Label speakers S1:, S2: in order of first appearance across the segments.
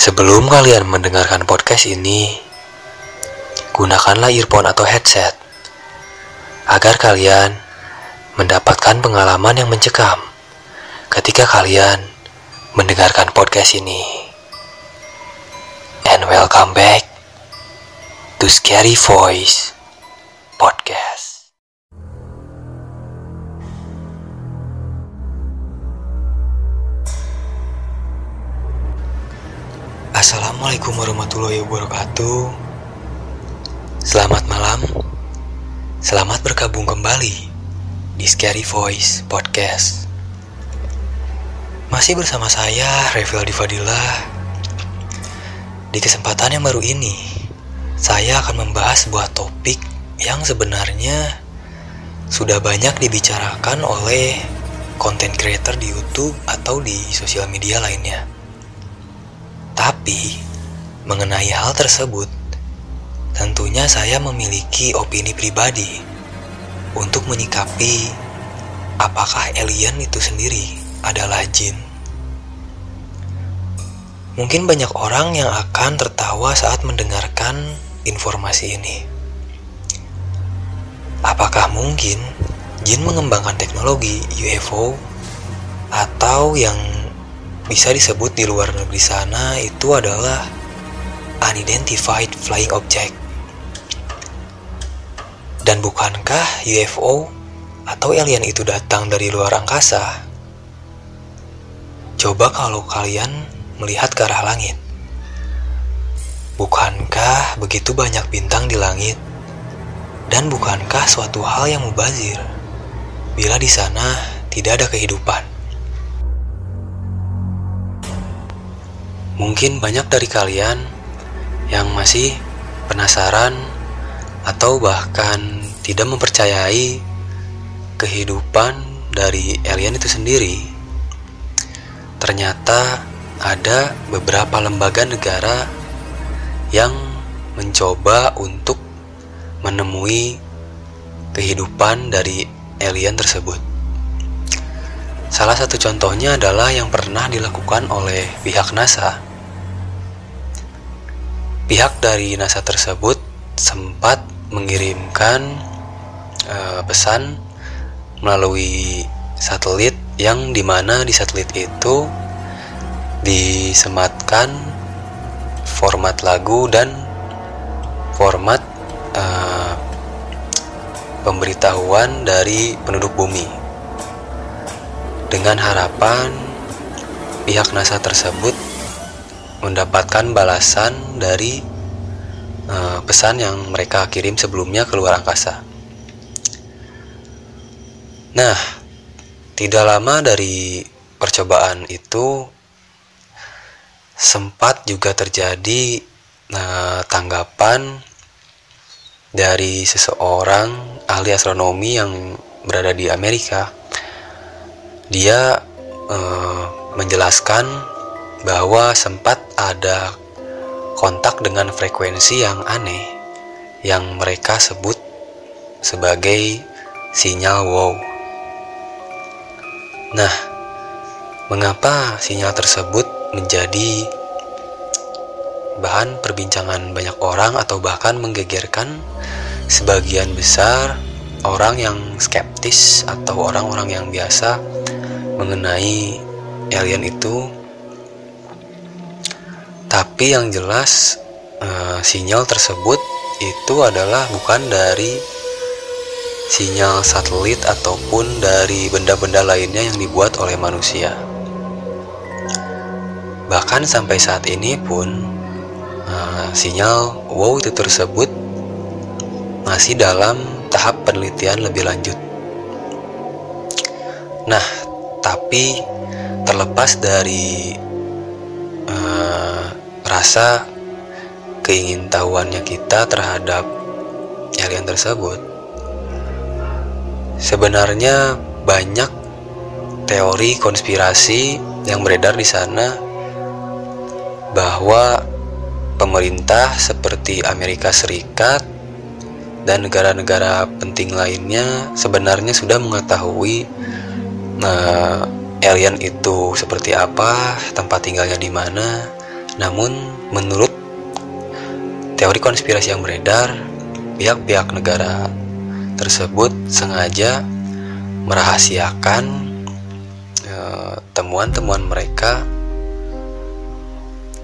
S1: Sebelum kalian mendengarkan podcast ini, gunakanlah earphone atau headset agar kalian mendapatkan pengalaman yang mencekam ketika kalian mendengarkan podcast ini. And welcome back to Scary Voice Assalamualaikum warahmatullahi wabarakatuh. Selamat malam. Selamat bergabung kembali di Scary Voice Podcast. Masih bersama saya, Revel Divadillah. Di kesempatan yang baru ini, saya akan membahas sebuah topik yang sebenarnya sudah banyak dibicarakan oleh content creator di YouTube atau di sosial media lainnya. Tapi, mengenai hal tersebut, tentunya saya memiliki opini pribadi untuk menyikapi apakah alien itu sendiri adalah jin. Mungkin banyak orang yang akan tertawa saat mendengarkan informasi ini. Apakah mungkin jin mengembangkan teknologi UFO atau yang bisa disebut di luar negeri sana itu adalah unidentified flying object. Dan bukankah UFO atau alien itu datang dari luar angkasa? Coba kalau kalian melihat ke arah langit. Bukankah begitu banyak bintang di langit? Dan bukankah suatu hal yang mubazir bila di sana tidak ada kehidupan? Mungkin banyak dari kalian yang masih penasaran atau bahkan tidak mempercayai kehidupan dari alien itu sendiri. Ternyata ada beberapa lembaga negara yang mencoba untuk menemui kehidupan dari alien tersebut. Salah satu contohnya adalah yang pernah dilakukan oleh pihak NASA Pihak dari NASA tersebut sempat mengirimkan uh, pesan melalui satelit yang di mana di satelit itu disematkan format lagu dan format uh, pemberitahuan dari penduduk bumi. Dengan harapan pihak NASA tersebut mendapatkan balasan dari uh, pesan yang mereka kirim sebelumnya ke luar angkasa. Nah, tidak lama dari percobaan itu sempat juga terjadi uh, tanggapan dari seseorang ahli astronomi yang berada di Amerika. Dia uh, menjelaskan bahwa sempat ada kontak dengan frekuensi yang aneh yang mereka sebut sebagai sinyal wow. Nah, mengapa sinyal tersebut menjadi bahan perbincangan banyak orang atau bahkan menggegerkan sebagian besar orang yang skeptis atau orang-orang yang biasa mengenai alien itu tapi yang jelas uh, sinyal tersebut itu adalah bukan dari sinyal satelit ataupun dari benda-benda lainnya yang dibuat oleh manusia. Bahkan sampai saat ini pun uh, sinyal wow itu tersebut masih dalam tahap penelitian lebih lanjut. Nah, tapi terlepas dari rasa keingintahuannya kita terhadap alien tersebut. Sebenarnya banyak teori konspirasi yang beredar di sana bahwa pemerintah seperti Amerika Serikat dan negara-negara penting lainnya sebenarnya sudah mengetahui nah, alien itu seperti apa, tempat tinggalnya di mana, Namun, menurut teori konspirasi yang beredar, pihak-pihak negara tersebut sengaja merahasiakan eh, temuan-temuan mereka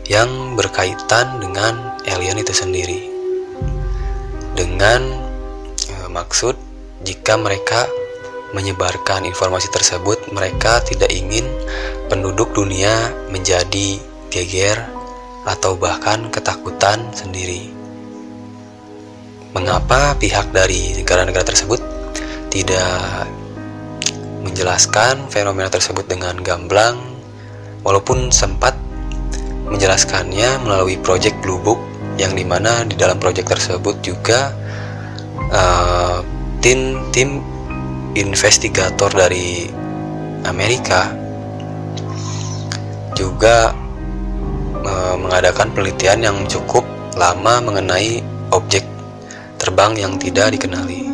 S1: yang berkaitan dengan alien itu sendiri. Dengan e, maksud jika mereka menyebarkan informasi tersebut mereka tidak ingin penduduk dunia menjadi geger atau bahkan ketakutan sendiri. Mengapa pihak dari negara-negara tersebut tidak menjelaskan fenomena tersebut dengan gamblang walaupun sempat menjelaskannya melalui proyek Blue Book yang di mana di dalam proyek tersebut juga uh, tim tim investigator dari Amerika juga mengadakan penelitian yang cukup lama mengenai objek terbang yang tidak dikenali.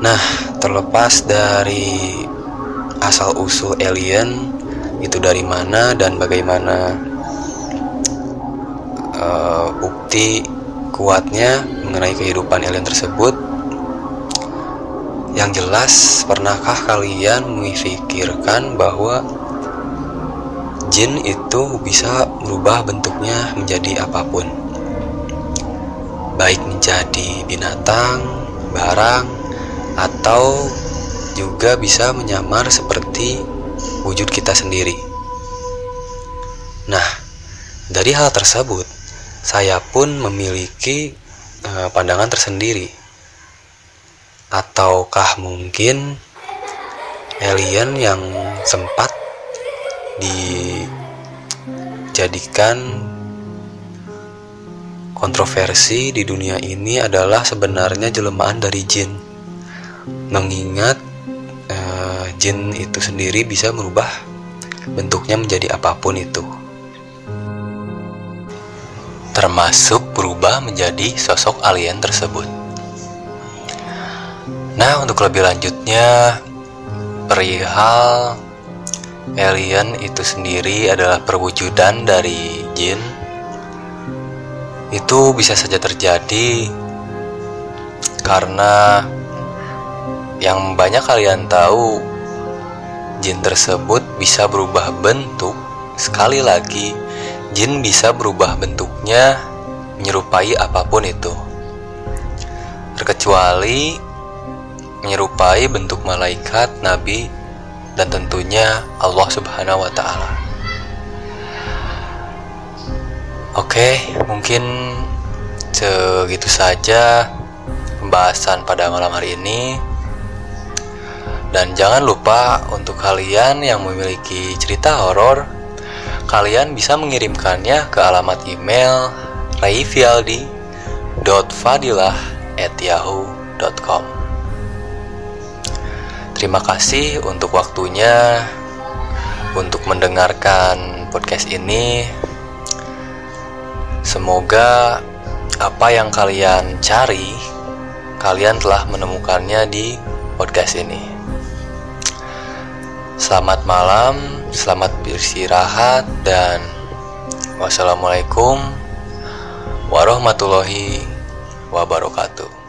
S1: Nah, terlepas dari asal usul alien itu dari mana dan bagaimana uh, bukti kuatnya mengenai kehidupan alien tersebut yang jelas pernahkah kalian memikirkan bahwa jin itu bisa merubah bentuknya menjadi apa pun baik menjadi binatang, barang, atau juga bisa menyamar seperti wujud kita sendiri. Nah, dari hal tersebut, saya pun memiliki uh, pandangan tersendiri. Ataukah mungkin alien yang sempat dijadikan kontroversi di dunia ini adalah sebenarnya jelmaan dari jin. Mengingat jin itu sendiri bisa merubah bentuknya menjadi apa pun itu. Termasuk berubah menjadi sosok alien tersebut. Nah, untuk lebih lanjutnya, perihal alien itu sendiri adalah perwujudan dari jin. Itu bisa saja terjadi karena yang banyak kalian tahu jin tersebut bisa berubah bentuk. Sekali lagi, jin bisa berubah bentuknya menyerupai apa pun itu. Terkecuali menyerupai bentuk malaikat, nabi, dan tentunya Allah Subhanahu wa taala. Oke, mungkin segitu saja pembahasan pada malam hari ini. Dan jangan lupa untuk kalian yang memiliki cerita horor, kalian bisa mengirimkannya ke alamat email rayfialdi.fadilah@yahoo.com. Terima kasih untuk waktunya untuk mendengarkan podcast ini. Semoga apa yang kalian cari, kalian telah menemukannya di podcast ini. Selamat malam, selamat beristirahat, dan wassalamualaikum warahmatullahi wabarakatuh.